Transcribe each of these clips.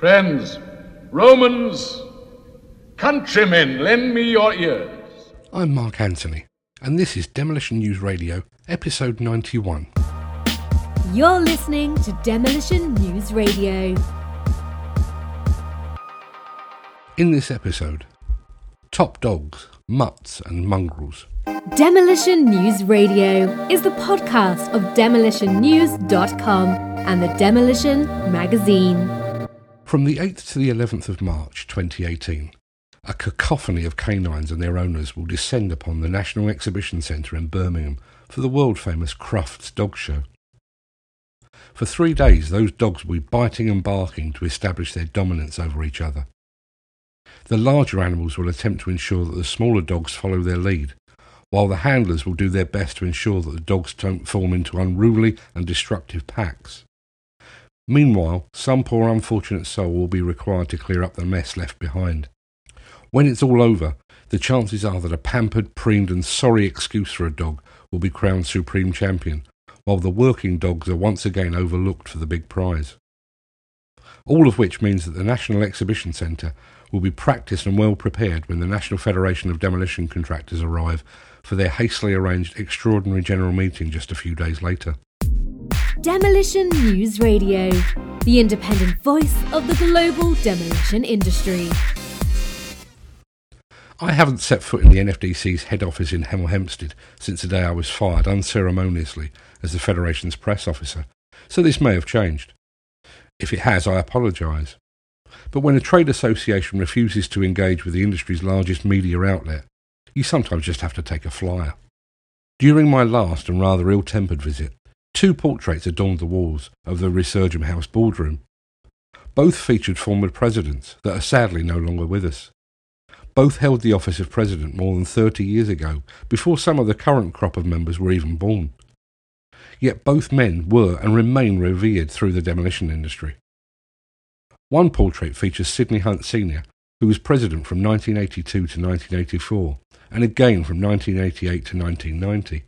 Friends, Romans, countrymen, lend me your ears. I'm Mark Anthony, and this is Demolition News Radio, episode 91. You're listening to Demolition News Radio. In this episode, top dogs, mutts, and mongrels. Demolition News Radio is the podcast of demolitionnews.com and the Demolition Magazine. From the 8th to the 11th of March 2018, a cacophony of canines and their owners will descend upon the National Exhibition Centre in Birmingham for the world famous Crufts Dog Show. For three days, those dogs will be biting and barking to establish their dominance over each other. The larger animals will attempt to ensure that the smaller dogs follow their lead, while the handlers will do their best to ensure that the dogs don't form into unruly and destructive packs. Meanwhile, some poor unfortunate soul will be required to clear up the mess left behind. When it's all over, the chances are that a pampered, preened, and sorry excuse for a dog will be crowned supreme champion, while the working dogs are once again overlooked for the big prize. All of which means that the National Exhibition Centre will be practised and well prepared when the National Federation of Demolition Contractors arrive for their hastily arranged extraordinary general meeting just a few days later. Demolition News Radio, the independent voice of the global demolition industry. I haven't set foot in the NFDC's head office in Hemel Hempstead since the day I was fired unceremoniously as the Federation's press officer, so this may have changed. If it has, I apologise. But when a trade association refuses to engage with the industry's largest media outlet, you sometimes just have to take a flyer. During my last and rather ill tempered visit, two portraits adorned the walls of the Resurgam House boardroom. Both featured former presidents that are sadly no longer with us. Both held the office of president more than 30 years ago, before some of the current crop of members were even born. Yet both men were and remain revered through the demolition industry. One portrait features Sidney Hunt Sr., who was president from 1982 to 1984, and again from 1988 to 1990.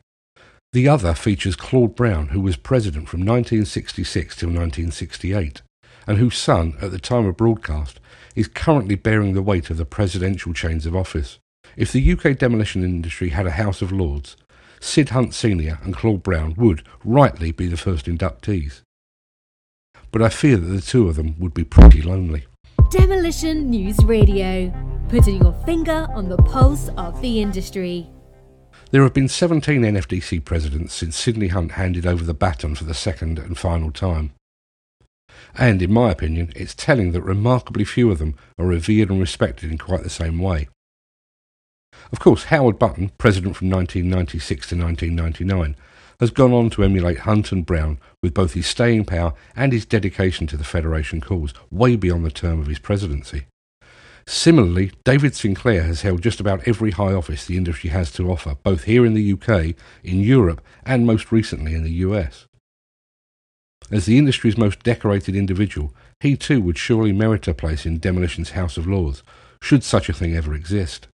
The other features Claude Brown, who was president from 1966 till 1968, and whose son, at the time of broadcast, is currently bearing the weight of the presidential chains of office. If the UK demolition industry had a House of Lords, Sid Hunt Sr. and Claude Brown would, rightly, be the first inductees. But I fear that the two of them would be pretty lonely. Demolition News Radio, putting your finger on the pulse of the industry. There have been 17 NFDC presidents since Sidney Hunt handed over the baton for the second and final time. And, in my opinion, it's telling that remarkably few of them are revered and respected in quite the same way. Of course, Howard Button, president from 1996 to 1999, has gone on to emulate Hunt and Brown with both his staying power and his dedication to the Federation cause, way beyond the term of his presidency. Similarly, David Sinclair has held just about every high office the industry has to offer, both here in the UK, in Europe, and most recently in the US. As the industry's most decorated individual, he too would surely merit a place in Demolition's House of Lords, should such a thing ever exist.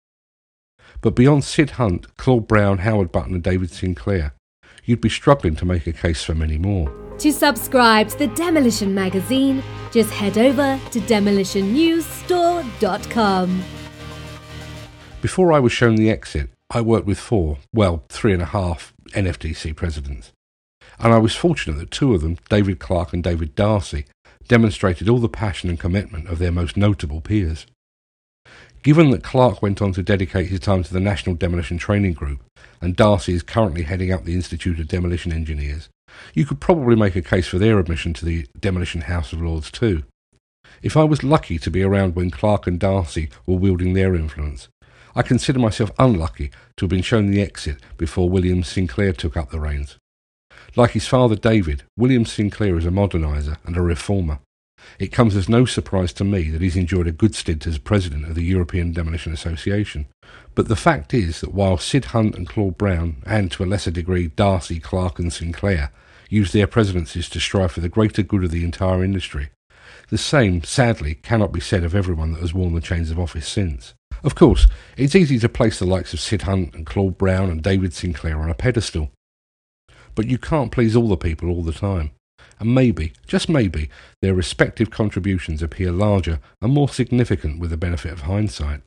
But beyond Sid Hunt, Claude Brown, Howard Button, and David Sinclair, you'd be struggling to make a case for many more. To subscribe to the Demolition Magazine, just head over to demolitionnewsstore.com. Before I was shown the exit, I worked with four, well, three and a half NFDC presidents. And I was fortunate that two of them, David Clark and David Darcy, demonstrated all the passion and commitment of their most notable peers. Given that Clark went on to dedicate his time to the National Demolition Training Group, and Darcy is currently heading up the Institute of Demolition Engineers, you could probably make a case for their admission to the Demolition House of Lords too. If I was lucky to be around when Clark and Darcy were wielding their influence, I consider myself unlucky to have been shown the exit before William Sinclair took up the reins. Like his father David, William Sinclair is a moderniser and a reformer. It comes as no surprise to me that he's enjoyed a good stint as president of the European Demolition Association. But the fact is that while Sid Hunt and Claude Brown, and to a lesser degree Darcy, Clark and Sinclair, used their presidencies to strive for the greater good of the entire industry, the same, sadly, cannot be said of everyone that has worn the chains of office since. Of course, it's easy to place the likes of Sid Hunt and Claude Brown and David Sinclair on a pedestal. But you can't please all the people all the time. and maybe, just maybe, their respective contributions appear larger and more significant with the benefit of hindsight.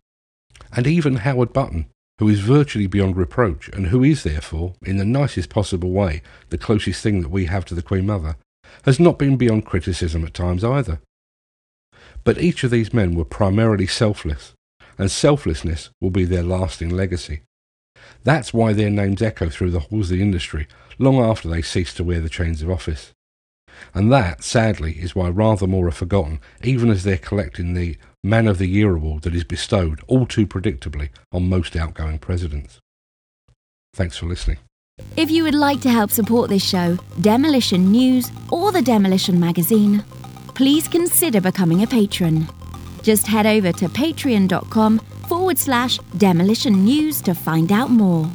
And even Howard Button, who is virtually beyond reproach, and who is therefore, in the nicest possible way, the closest thing that we have to the Queen Mother, has not been beyond criticism at times either. But each of these men were primarily selfless, and selflessness will be their lasting legacy. That's why their names echo through the halls of the industry long after they cease to wear the chains of office. And that, sadly, is why rather more are forgotten, even as they're collecting the Man of the Year award that is bestowed all too predictably on most outgoing presidents. Thanks for listening. If you would like to help support this show, Demolition News, or the Demolition Magazine, please consider becoming a patron. Just head over to patreon.com forward slash demolition news to find out more.